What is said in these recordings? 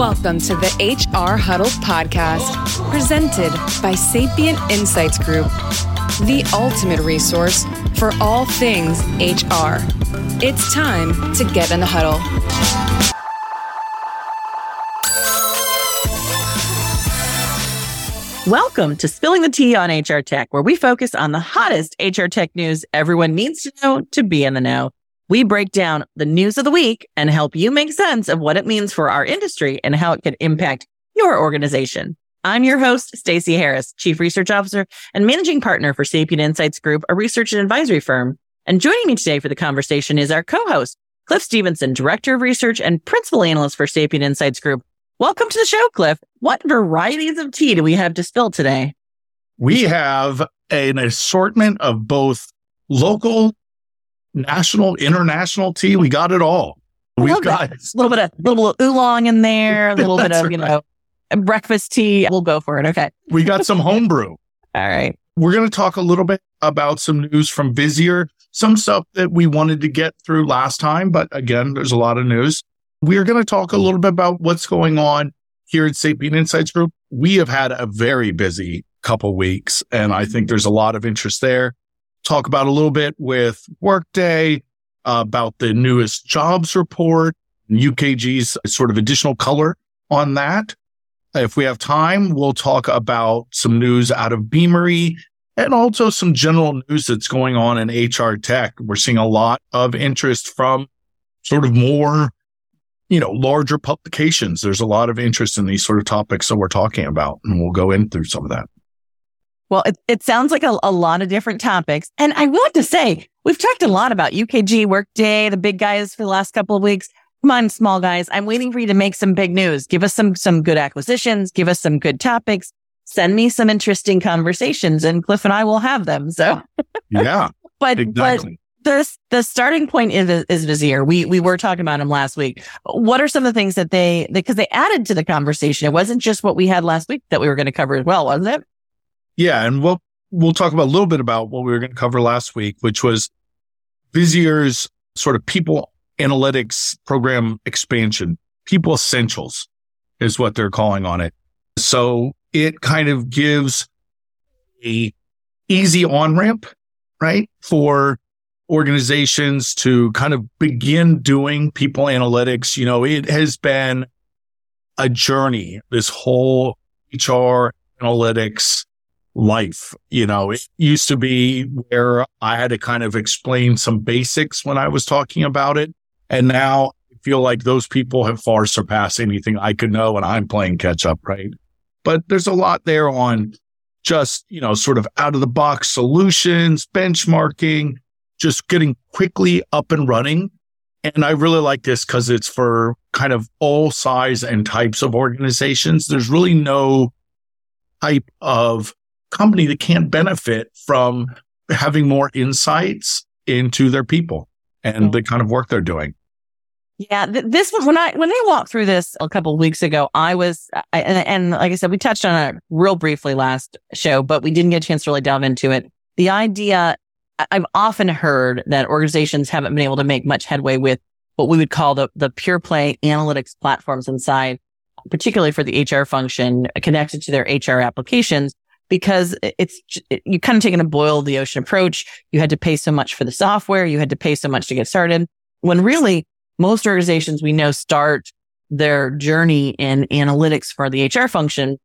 Welcome to the HR Huddle podcast, presented by Sapient Insights Group, the ultimate resource for all things HR. It's time to get in the huddle. Welcome to Spilling the Tea on HR Tech, where we focus on the hottest HR tech news everyone needs to know to be in the know. We break down the news of the week and help you make sense of what it means for our industry and how it can impact your organization. I'm your host, Stacey Harris, Chief Research Officer and Managing Partner for Sapient Insights Group, a research and advisory firm. And joining me today for the conversation is our co-host, Cliff Stevenson, Director of Research and Principal Analyst for Sapient Insights Group. Welcome to the show, Cliff. What varieties of tea do we have to spill today? We have an assortment of both local national, international tea. We got it all. We've got a little bit of little oolong in there, a little bit of, you know, breakfast tea. We'll go for it. Okay. We got some homebrew. all right. We're going to talk a little bit about some news from Visier, some stuff that we wanted to get through last time, but again, there's a lot of news. We're going to talk a little bit about what's going on here at Sapient Insights Group. We have had a very busy couple weeks, and I think there's a lot of interest there talk about a little bit with Workday uh, about the newest jobs report, UKG's sort of additional color on that. If we have time, we'll talk about some news out of Beamery and also some general news that's going on in HR tech. We're seeing a lot of interest from sort of more, you know, larger publications. There's a lot of interest in these sort of topics that we're talking about, and we'll go in through some of that. Well, it, it sounds like a, a lot of different topics. And I want to say, we've talked a lot about UKG, Workday, the big guys for the last couple of weeks. Come on, small guys. I'm waiting for you to make some big news. Give us some, some good acquisitions. Give us some good topics. Send me some interesting conversations and Cliff and I will have them. So yeah, but, exactly. but the, the starting point is, is Visier. We, we were talking about them last week. What are some of the things that they, because they added to the conversation? It wasn't just what we had last week that we were going to cover as well, wasn't it? Yeah, and we'll we'll talk about a little bit about what we were going to cover last week, which was Visier's sort of people analytics program expansion. People essentials is what they're calling on it. So it kind of gives a easy on ramp, right? For organizations to kind of begin doing people analytics. You know, it has been a journey, this whole HR analytics life. You know, it used to be where I had to kind of explain some basics when I was talking about it. And now I feel like those people have far surpassed anything I could know and I'm playing catch up, right? But there's a lot there on just, you know, sort of out of the box solutions, benchmarking, just getting quickly up and running. And I really like this because it's for kind of all size and types of organizations. There's really no type of company that can't benefit from having more insights into their people and mm. the kind of work they're doing. Yeah, th- this when I when I walked through this a couple of weeks ago, I was I, and, and like I said, we touched on it real briefly last show, but we didn't get a chance to really delve into it. The idea I've often heard that organizations haven't been able to make much headway with what we would call the the pure play analytics platforms inside, particularly for the HR function connected to their HR applications because it's you kind of taking a boil the ocean approach. You had to pay so much for the software. You had to pay so much to get started when really most organizations we know start their journey in analytics for the HR function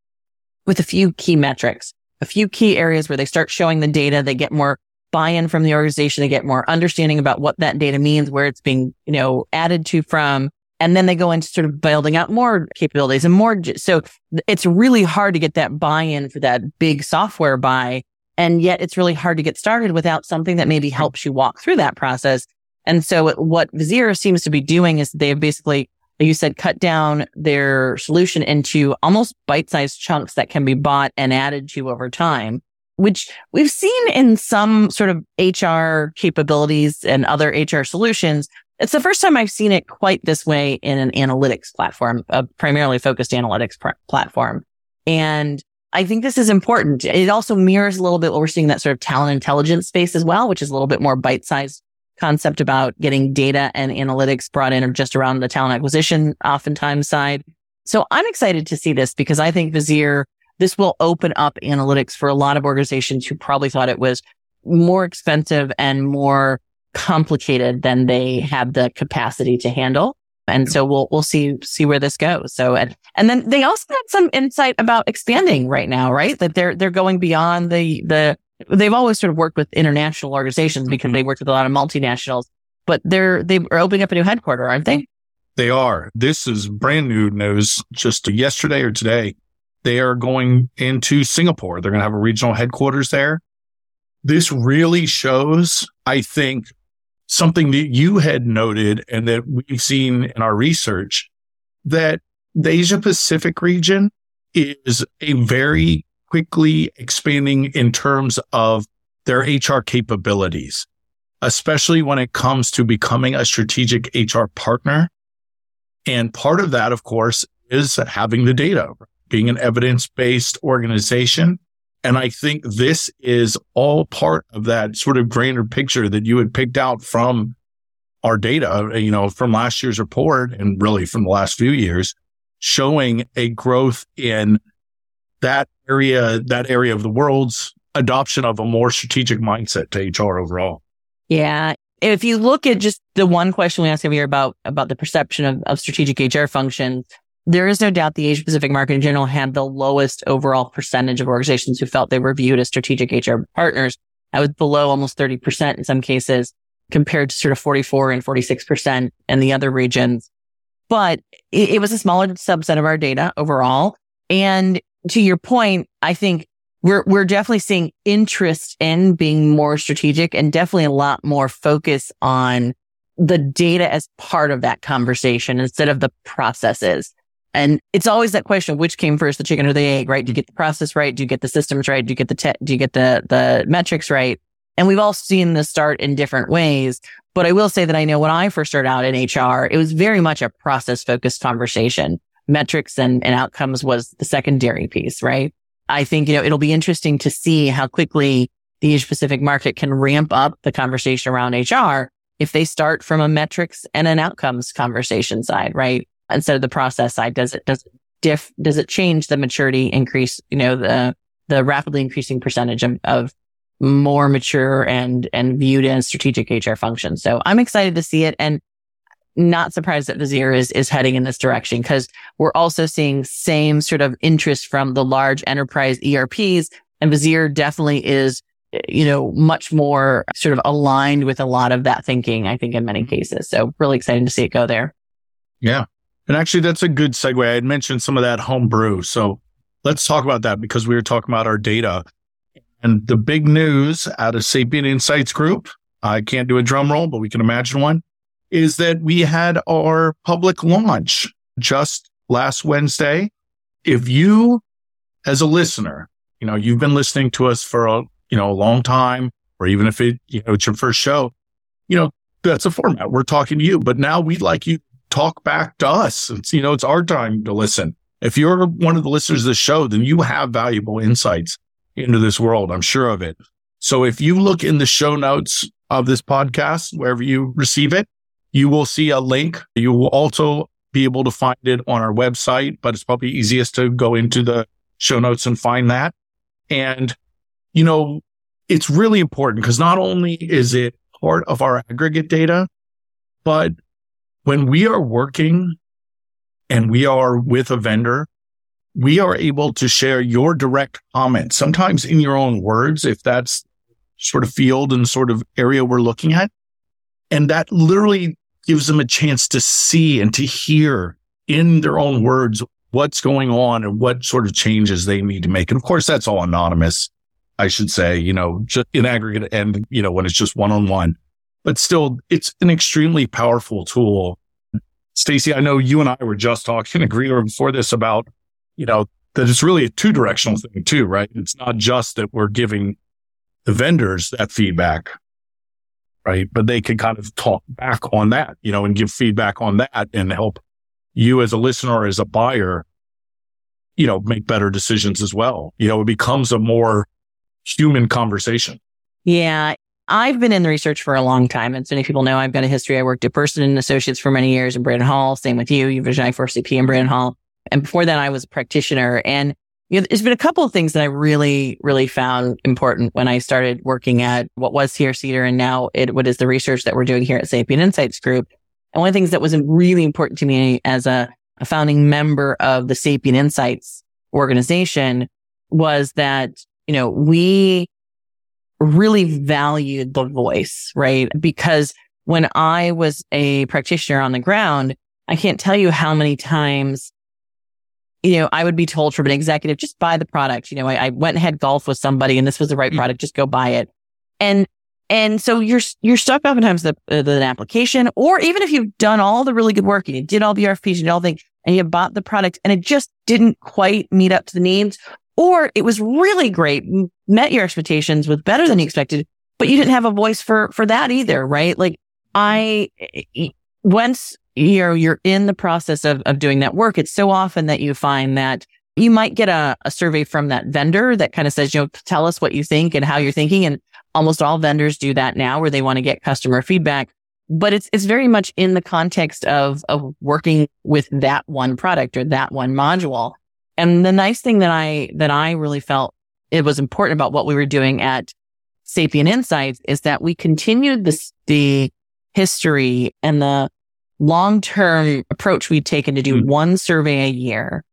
with a few key metrics, a few key areas where they start showing the data. They get more buy-in from the organization. They get more understanding about what that data means, where it's being, you know, added to from, and then they go into sort of building out more capabilities and more. So it's really hard to get that buy-in for that big software buy. And yet it's really hard to get started without something that maybe helps you walk through that process. And so what Visier seems to be doing is they've basically, like you said, cut down their solution into almost bite-sized chunks that can be bought and added to over time, which we've seen in some sort of HR capabilities and other HR solutions it's the first time I've seen it quite this way in an analytics platform, a primarily focused analytics pr- platform. And I think this is important. It also mirrors a little bit what we're seeing in that sort of talent intelligence space as well, which is a little bit more bite sized concept about getting data and analytics brought in or just around the talent acquisition oftentimes side. So I'm excited to see this because I think Visier, this will open up analytics for a lot of organizations who probably thought it was more expensive and more complicated than they have the capacity to handle. And so we'll, we'll see, see where this goes. So, and, and then they also had some insight about expanding right now, right? That they're, they're going beyond the, the, they've always sort of worked with international organizations because mm-hmm. they worked with a lot of multinationals, but they're, they are opening up a new headquarter, aren't they? They are. This is brand new news just yesterday or today. They are going into Singapore. They're going to have a regional headquarters there. This really shows, I think, something that you had noted and that we've seen in our research that the Asia Pacific region is a very quickly expanding in terms of their HR capabilities, especially when it comes to becoming a strategic HR partner. And part of that, of course, is having the data, being an evidence based organization and I think this is all part of that sort of grander picture that you had picked out from our data, you know, from last year's report and really from the last few years, showing a growth in that area, that area of the world's adoption of a more strategic mindset to HR overall. Yeah. If you look at just the one question we asked every year about, about the perception of, of strategic HR functions, there is no doubt the Asia Pacific market in general had the lowest overall percentage of organizations who felt they were viewed as strategic HR partners. That was below almost 30% in some cases compared to sort of 44 and 46% in the other regions. But it, it was a smaller subset of our data overall. And to your point, I think we're, we're definitely seeing interest in being more strategic and definitely a lot more focus on the data as part of that conversation instead of the processes. And it's always that question of which came first, the chicken or the egg, right? Do you get the process right? Do you get the systems right? Do you get the, te- do you get the, the metrics right? And we've all seen this start in different ways. But I will say that I know when I first started out in HR, it was very much a process focused conversation. Metrics and, and outcomes was the secondary piece, right? I think, you know, it'll be interesting to see how quickly the Asia Pacific market can ramp up the conversation around HR if they start from a metrics and an outcomes conversation side, right? Instead of the process side? Does it, does it diff, does it change the maturity increase, you know, the, the rapidly increasing percentage of, of more mature and, and viewed as strategic HR functions. So I'm excited to see it and not surprised that Visier is, is heading in this direction because we're also seeing same sort of interest from the large enterprise ERPs and Visier definitely is, you know, much more sort of aligned with a lot of that thinking, I think in many mm-hmm. cases. So really excited to see it go there. Yeah. And actually, that's a good segue. I had mentioned some of that home brew. So let's talk about that because we were talking about our data. And the big news out of Sapient Insights Group, I can't do a drum roll, but we can imagine one, is that we had our public launch just last Wednesday. If you, as a listener, you know, you've been listening to us for a, you know, a long time, or even if it, you know, it's your first show, you know, that's a format. We're talking to you, but now we'd like you talk back to us. It's, you know, it's our time to listen. If you're one of the listeners of the show, then you have valuable insights into this world. I'm sure of it. So if you look in the show notes of this podcast, wherever you receive it, you will see a link. You will also be able to find it on our website, but it's probably easiest to go into the show notes and find that. And, you know, it's really important because not only is it part of our aggregate data, but when we are working and we are with a vendor, we are able to share your direct comments, sometimes in your own words, if that's sort of field and sort of area we're looking at. And that literally gives them a chance to see and to hear in their own words what's going on and what sort of changes they need to make. And of course, that's all anonymous, I should say, you know, just in aggregate and, you know, when it's just one on one but still it's an extremely powerful tool. Stacy, I know you and I were just talking, agreeing before this about, you know, that it's really a two directional thing too, right? It's not just that we're giving the vendors that feedback, right? But they can kind of talk back on that, you know, and give feedback on that and help you as a listener, as a buyer, you know, make better decisions as well. You know, it becomes a more human conversation. Yeah. I've been in the research for a long time. And as many people know, I've got a history. I worked at Bersin and Associates for many years in Brandon Hall. Same with you. You've been visionary for CP in Brandon Hall. And before that, I was a practitioner. And you know, there's been a couple of things that I really, really found important when I started working at what was Sierra-Cedar and now it, what is the research that we're doing here at Sapient Insights Group. And one of the things that was really important to me as a, a founding member of the Sapient Insights organization was that, you know, we really valued the voice, right? Because when I was a practitioner on the ground, I can't tell you how many times, you know, I would be told from an executive, just buy the product. You know, I, I went and had golf with somebody and this was the right mm-hmm. product. Just go buy it. And, and so you're, you're stuck oftentimes with, an application, or even if you've done all the really good work and you did all the RFPs, you did all the, and you bought the product and it just didn't quite meet up to the needs, or it was really great, met your expectations, was better than you expected, but you didn't have a voice for, for that either, right? Like I, once you're, you're in the process of, of doing that work, it's so often that you find that you might get a, a survey from that vendor that kind of says, you know, tell us what you think and how you're thinking. And almost all vendors do that now where they want to get customer feedback but it's it's very much in the context of of working with that one product or that one module. And the nice thing that I that I really felt it was important about what we were doing at Sapient Insights is that we continued the the history and the long term approach we'd taken to do mm-hmm. one survey a year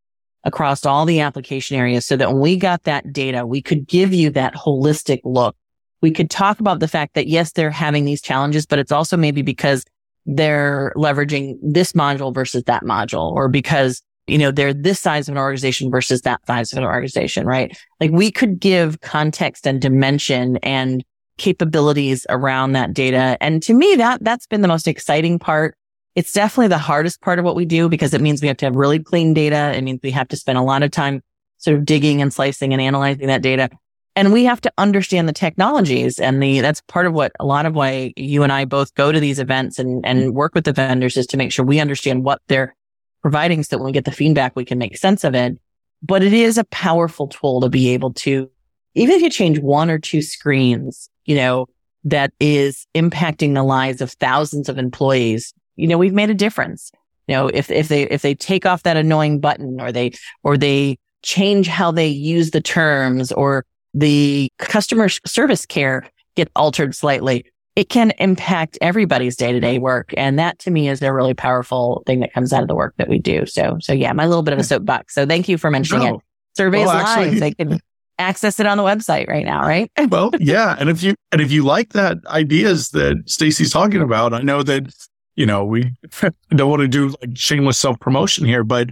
across all the application areas so that when we got that data, we could give you that holistic look we could talk about the fact that yes, they're having these challenges, but it's also maybe because they're leveraging this module versus that module or because you know, they're this size of an organization versus that size of an organization, right? Like we could give context and dimension and capabilities around that data. And to me, that, that's been the most exciting part. It's definitely the hardest part of what we do because it means we have to have really clean data. It means we have to spend a lot of time sort of digging and slicing and analyzing that data. And we have to understand the technologies and the, that's part of what a lot of why you and I both go to these events and, and work with the vendors is to make sure we understand what they're providing. So that when we get the feedback, we can make sense of it. But it is a powerful tool to be able to, even if you change one or two screens, you know, that is impacting the lives of thousands of employees, you know, we've made a difference. You know, if, if they, if they take off that annoying button or they, or they change how they use the terms or the customer service care get altered slightly, it can impact everybody's day to day work. And that to me is a really powerful thing that comes out of the work that we do. So, so yeah, my little bit of a soapbox. So thank you for mentioning no. it. Surveys well, actually, live. They can access it on the website right now, right? well, yeah. And if you, and if you like that ideas that Stacy's talking about, I know that, you know, we don't want to do like shameless self promotion here, but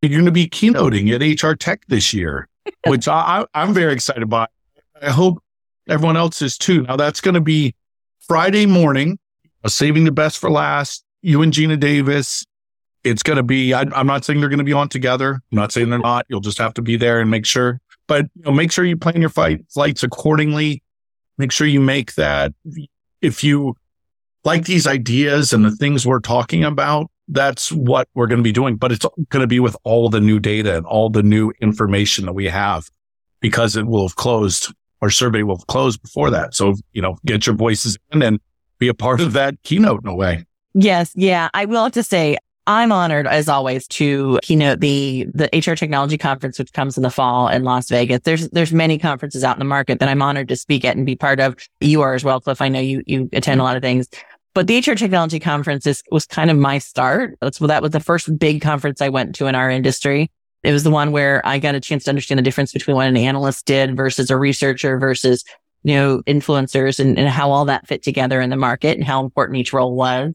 you're going to be keynoting at HR Tech this year which I, I'm very excited about. I hope everyone else is too. Now that's going to be Friday morning, saving the best for last. You and Geena Davis. It's going to be, I, am not saying they're going to be on together. I'm not saying they're not. You'll just have to be there and make sure, but you know, make sure you plan your fight flights accordingly. Make sure you make that if you like these ideas and the things we're talking about, that's what we're going to be doing. But it's going to be with all the new data and all the new information that we have because it will have closed. Our survey will close before that. So, you know, get your voices in and be a part of that keynote in a way. Yes. Yeah. I will have to say, I'm honored as always to keynote the the HR technology conference, which comes in the fall in Las Vegas. There's there's many conferences out in the market that I'm honored to speak at and be part of. You are as well, Cliff. I know you you attend a lot of things. But the HR Technology Conference is, was kind of my start. That's well, that was the first big conference I went to in our industry. It was the one where I got a chance to understand the difference between what an analyst did versus a researcher versus, you know, influencers and, and how all that fit together in the market and how important each role was.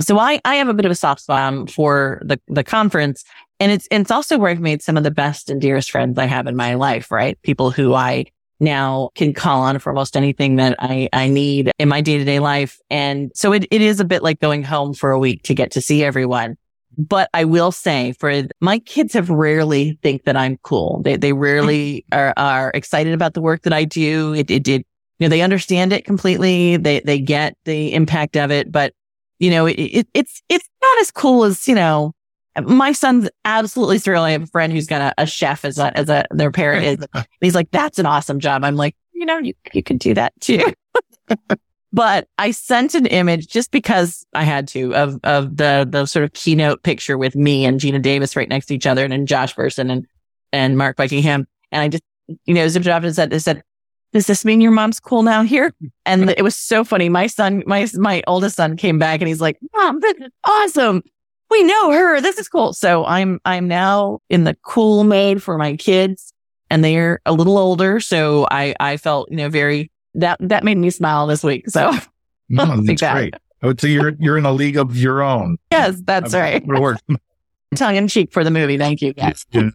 So I, I have a bit of a soft spot um, for the, the conference. And it's, it's also where I've made some of the best and dearest friends I have in my life, right? People who I now can call on for almost anything that I, I need in my day to day life. And so it, it is a bit like going home for a week to get to see everyone. But I will say for my kids have rarely think that I'm cool. They, they mm-hmm. rarely are, are excited about the work that I do. It, it did, you know, they understand it completely. They, they get the impact of it, but you know, it, it, it's, it's not as cool as, you know, my son's absolutely thrilled. I have a friend who's got a, a chef as a, as a, their parent is. he's like, that's an awesome job. I'm like, you know, you, you could do that too. But I sent an image just because I had to of, of the, the sort of keynote picture with me and Geena Davis right next to each other and then Josh Bersin and, and Mark Buckingham. And I just, you know, zipped it off and said, I said, does this mean your mom's cool now here? And it was so funny. My son, my, my oldest son came back and he's like, mom, this is awesome. We know her. This is cool. So I'm, I'm now in the cool mode for my kids and they're a little older. So I, I felt, you know, very, that, that made me smile this week. So no, that's great. I would say you're, you're in a league of your own. Yes, that's right. Tongue in cheek for the movie. Thank you. Yes. Yeah.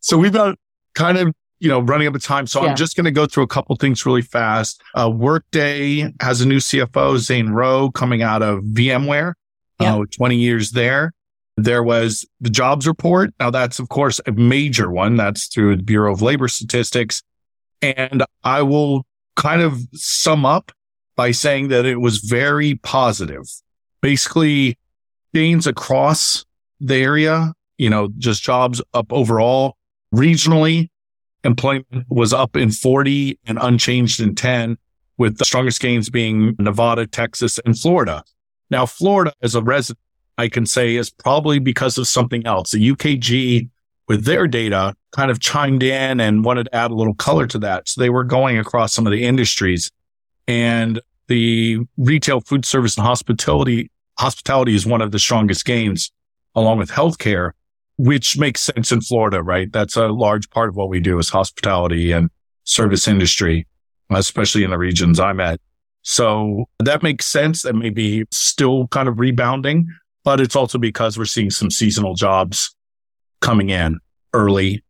so we've got kind of you know, running up of time. So yeah. I'm just going to go through a couple things really fast. Uh, Workday has a new CFO, Zane Rowe, coming out of VMware. Yeah. Uh, 20 years there. There was the jobs report. Now that's, of course, a major one. That's through the Bureau of Labor Statistics. And I will kind of sum up by saying that it was very positive. Basically, gains across the area, you know, just jobs up overall regionally employment was up in 40 and unchanged in 10, with the strongest gains being Nevada, Texas, and Florida. Now, Florida as a resident, I can say is probably because of something else. The UKG with their data kind of chimed in and wanted to add a little color to that. So they were going across some of the industries and the retail food service and hospitality, hospitality is one of the strongest gains along with healthcare which makes sense in Florida, right? That's a large part of what we do is hospitality and service industry, especially in the regions I'm at. So that makes sense. That may be still kind of rebounding, but it's also because we're seeing some seasonal jobs coming in early.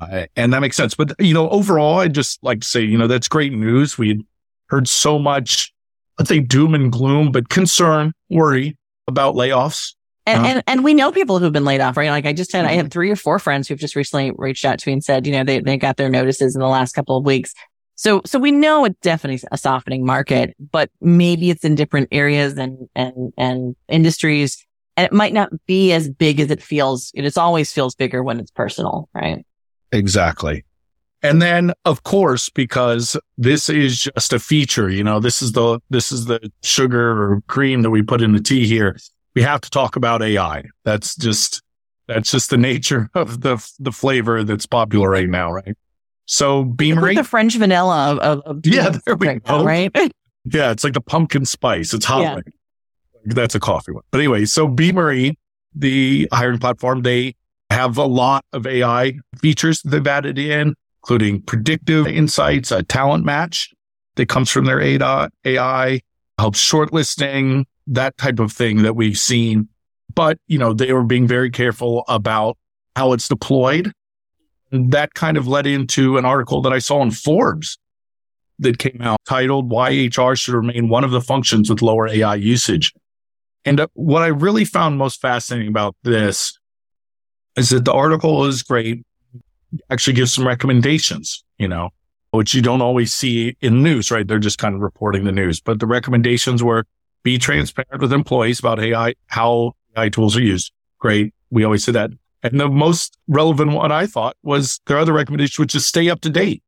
Uh, and that makes sense. But, you know, overall, I'd just like to say, you know, that's great news. We heard so much, let's say doom and gloom, but concern, worry about layoffs and, uh-huh. and, and we know people who've been laid off, right? Like I just had, I had mm-hmm. three or four friends who've just recently reached out to me and said, you know, they, they got their notices in the last couple of weeks. So, so we know it's definitely a softening market, but maybe it's in different areas and, and, and industries. And it might not be as big as it feels. It always feels bigger when it's personal, right? Exactly. And then, of course, because this is just a feature, you know, this is the, this is the sugar or cream that we put in the tea here we have to talk about AI. That's just that's just the nature of the the flavor that's popular right now, right? So Beamery, like the French vanilla of, of, of yeah, there we go. Right? yeah, it's like the pumpkin spice. It's hot. Yeah. That's a coffee one. But anyway, so Beamery, the hiring platform, they have a lot of AI features they've added in, including predictive insights, a talent match that comes from their AI, helps shortlisting, that type of thing that we've seen. But, you know, they were being very careful about how it's deployed. That kind of led into an article that I saw in Forbes that came out titled Why HR Should Remain One of the Functions with Lower AI Usage. And uh, what I really found most fascinating about this is that the article is great, actually gives some recommendations, you know, which you don't always see in news, right? They're just kind of reporting the news, but the recommendations were be transparent with employees about AI, how AI tools are used. Great. We always say that. And the most relevant one I thought was their other recommendation, which is stay up to date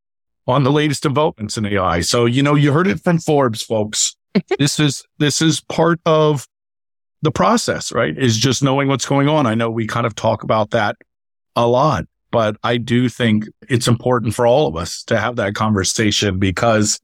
on the latest developments in AI. So, you know, you heard it from Forbes, folks. this is, this is part of the process, right? Is just knowing what's going on. I know we kind of talk about that a lot, but I do think it's important for all of us to have that conversation because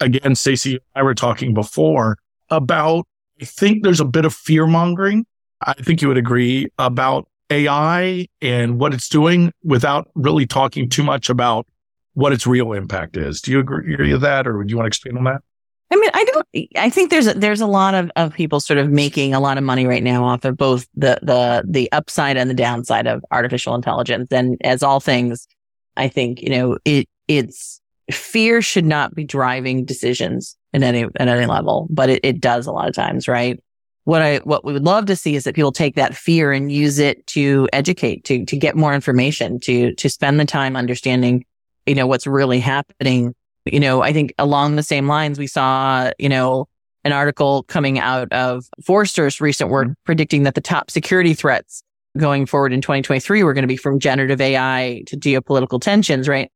again, Stacey and I were talking before about, I think there's a bit of fear mongering. I think you would agree about AI and what it's doing without really talking too much about what its real impact is. Do you agree with that or would you want to expand on that? I mean, I don't, I think there's, a, there's a lot of, of people sort of making a lot of money right now off of both the, the, the upside and the downside of artificial intelligence. And as all things, I think, you know, it, it's fear should not be driving decisions in any at any level, but it, it does a lot of times, right? What I what we would love to see is that people take that fear and use it to educate, to to get more information, to to spend the time understanding, you know, what's really happening. You know, I think along the same lines, we saw, you know, an article coming out of Forrester's recent work mm-hmm. predicting that the top security threats going forward in 2023 were going to be from generative AI to geopolitical tensions, right?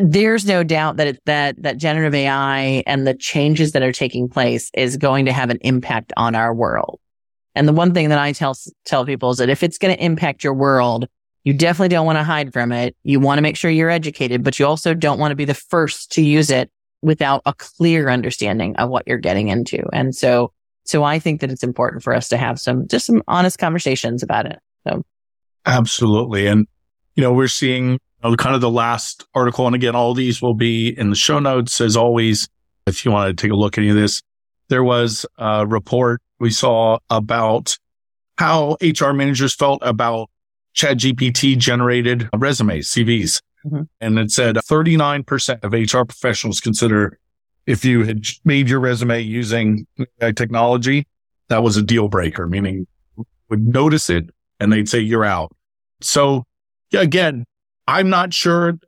there's no doubt that it, that that generative AI and the changes that are taking place is going to have an impact on our world. And the one thing that I tell tell people is that if it's going to impact your world, you definitely don't want to hide from it. You want to make sure you're educated, but you also don't want to be the first to use it without a clear understanding of what you're getting into. And so, so I think that it's important for us to have some, just some honest conversations about it. So. Absolutely. And, you know, we're seeing you know, kind of the last article. And again, all these will be in the show notes as always. If you want to take a look at any of this, there was a report we saw about how HR managers felt about ChatGPT generated resumes, CVs. Mm-hmm. And it said 39% of HR professionals consider if you had made your resume using AI technology, that was a deal breaker, meaning would notice it and they'd say you're out. So again, I'm not sure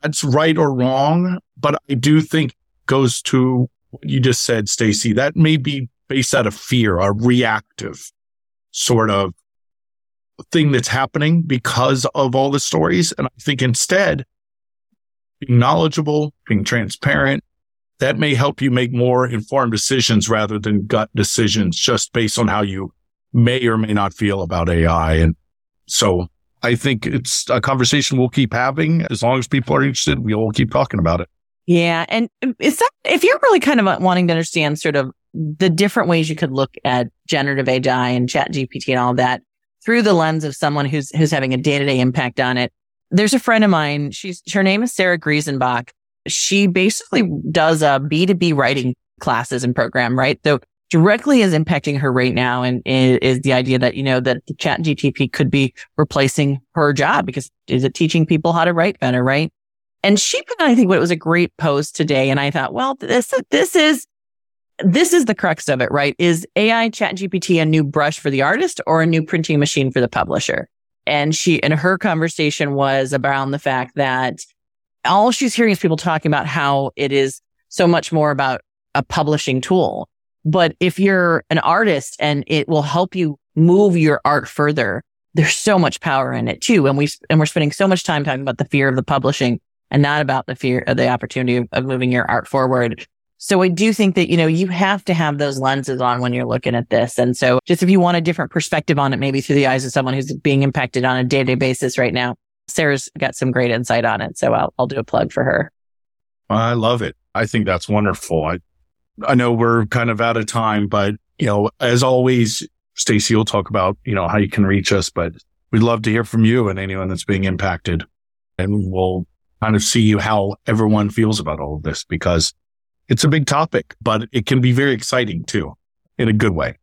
that's right or wrong, but I do think goes to what you just said, Stacy. That may be based out of fear, a reactive sort of thing that's happening because of all the stories. And I think instead, being knowledgeable, being transparent, that may help you make more informed decisions rather than gut decisions just based on how you may or may not feel about AI. And so I think it's a conversation we'll keep having as long as people are interested. We'll keep talking about it. Yeah. And is that, if you're really kind of wanting to understand sort of the different ways you could look at generative AI and chat GPT and all that, through the lens of someone who's who's having a day to day impact on it. There's a friend of mine. She's her name is Sarah Greesonbach. She basically does a B two B writing classes and program, right? So directly is impacting her right now, and is, the idea that you know that the Chat GTP could be replacing her job because is it teaching people how to write better, right? And she put, I think, what was a great post today, and I thought, well, this this is this is the crux of it, right? Is AI chat GPT a new brush for the artist or a new printing machine for the publisher? And she, and her conversation was around the fact that all she's hearing is people talking about how it is so much more about a publishing tool. But if you're an artist and it will help you move your art further, there's so much power in it too. And we, and we're spending so much time talking about the fear of the publishing and not about the fear of the opportunity of, of moving your art forward. So I do think that, you know, you have to have those lenses on when you're looking at this. And so just if you want a different perspective on it, maybe through the eyes of someone who's being impacted on a day to day basis right now, Sarah's got some great insight on it. So I'll, I'll do a plug for her. I love it. I think that's wonderful. I, I know we're kind of out of time, but you know, as always, Stacy will talk about, you know, how you can reach us, but we'd love to hear from you and anyone that's being impacted. And we'll kind of see you how everyone feels about all of this because it's a big topic, but it can be very exciting too in a good way.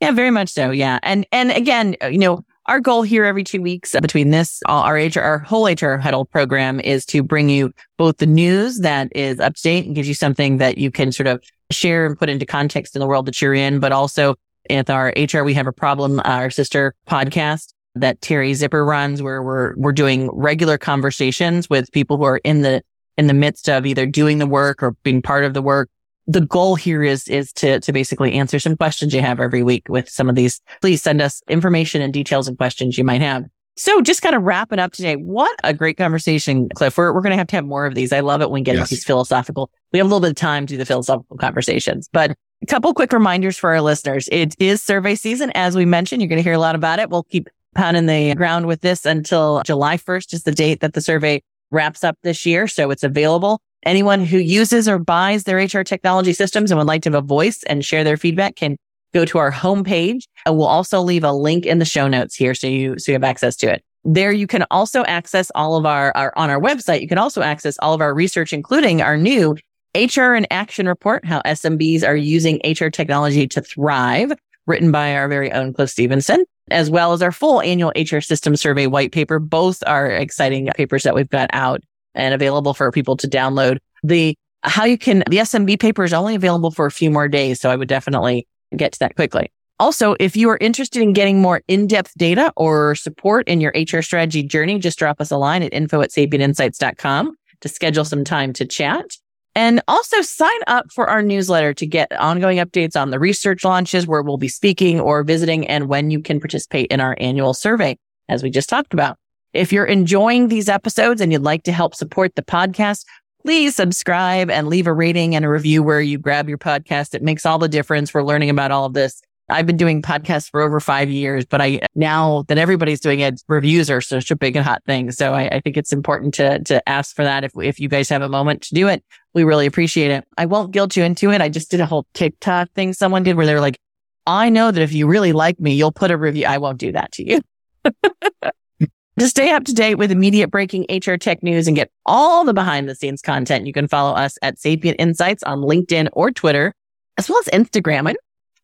Yeah, very much so. Yeah. And, and again, you know, our goal here every two weeks between this, uh, our HR, our whole HR huddle program is to bring you both the news that is up to date and gives you something that you can sort of share and put into context in the world that you're in, but also with our HR, we have a problem, uh, our sister podcast that Terry Zipper runs where we're, we're doing regular conversations with people who are in the in the midst of either doing the work or being part of the work. The goal here is, is to, to basically answer some questions you have every week with some of these. Please send us information and details and questions you might have. So just kind of wrap it up today. What a great conversation, Cliff. We're, we're going to have to have more of these. I love it when we get yes. these philosophical. We have a little bit of time to do the philosophical conversations, but a couple quick reminders for our listeners. It is survey season. As we mentioned, you're going to hear a lot about it. We'll keep pounding the ground with this until July 1st is the date that the survey wraps up this year. So it's available. Anyone who uses or buys their HR technology systems and would like to have a voice and share their feedback can go to our homepage. And we'll also leave a link in the show notes here so you, so you have access to it. There you can also access all of our, our on our website. You can also access all of our research, including our new HR and action report, how SMBs are using HR technology to thrive, written by our very own Cliff Stevenson as well as our full annual HR system survey white paper. Both are exciting papers that we've got out and available for people to download. The how you can, the SMB paper is only available for a few more days. So I would definitely get to that quickly. Also, if you are interested in getting more in-depth data or support in your HR strategy journey, just drop us a line at info at sapientinsights.com to schedule some time to chat. And also sign up for our newsletter to get ongoing updates on the research launches where we'll be speaking or visiting and when you can participate in our annual survey, as we just talked about. If you're enjoying these episodes and you'd like to help support the podcast, please subscribe and leave a rating and a review where you grab your podcast. It makes all the difference. We're learning about all of this. I've been doing podcasts for over five years, but I now that everybody's doing it, reviews are such a big and hot thing. So I, I think it's important to to ask for that. If if you guys have a moment to do it, we really appreciate it. I won't guilt you into it. I just did a whole TikTok thing someone did where they were like, I know that if you really like me, you'll put a review. I won't do that to you. to stay up to date with immediate breaking HR tech news and get all the behind the scenes content, you can follow us at Sapient Insights on LinkedIn or Twitter, as well as Instagram.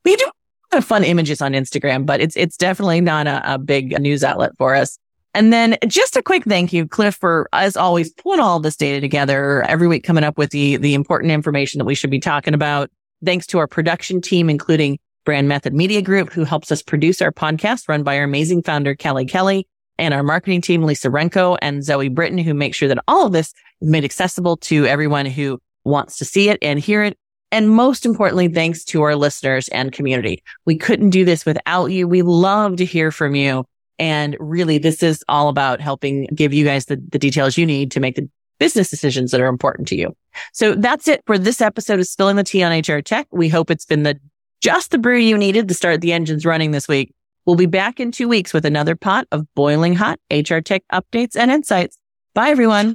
We do have fun images on Instagram, but it's it's definitely not a, a big news outlet for us. And then just a quick thank you, Cliff, for as always pulling all this data together every week, coming up with the the important information that we should be talking about. Thanks to our production team, including Brand Method Media Group, who helps us produce our podcast, run by our amazing founder Kelly Kelly, and our marketing team Lisa Renko and Zoe Britton, who make sure that all of this is made accessible to everyone who wants to see it and hear it and most importantly, thanks to our listeners and community. We couldn't do this without you. We love to hear from you. And really, this is all about helping give you guys the, the details you need to make the business decisions that are important to you. So that's it for this episode of Spilling the Tea on HR Tech. We hope it's been the just the brew you needed to start the engines running this week. We'll be back in two weeks with another pot of boiling hot HR Tech updates and insights. Bye, everyone.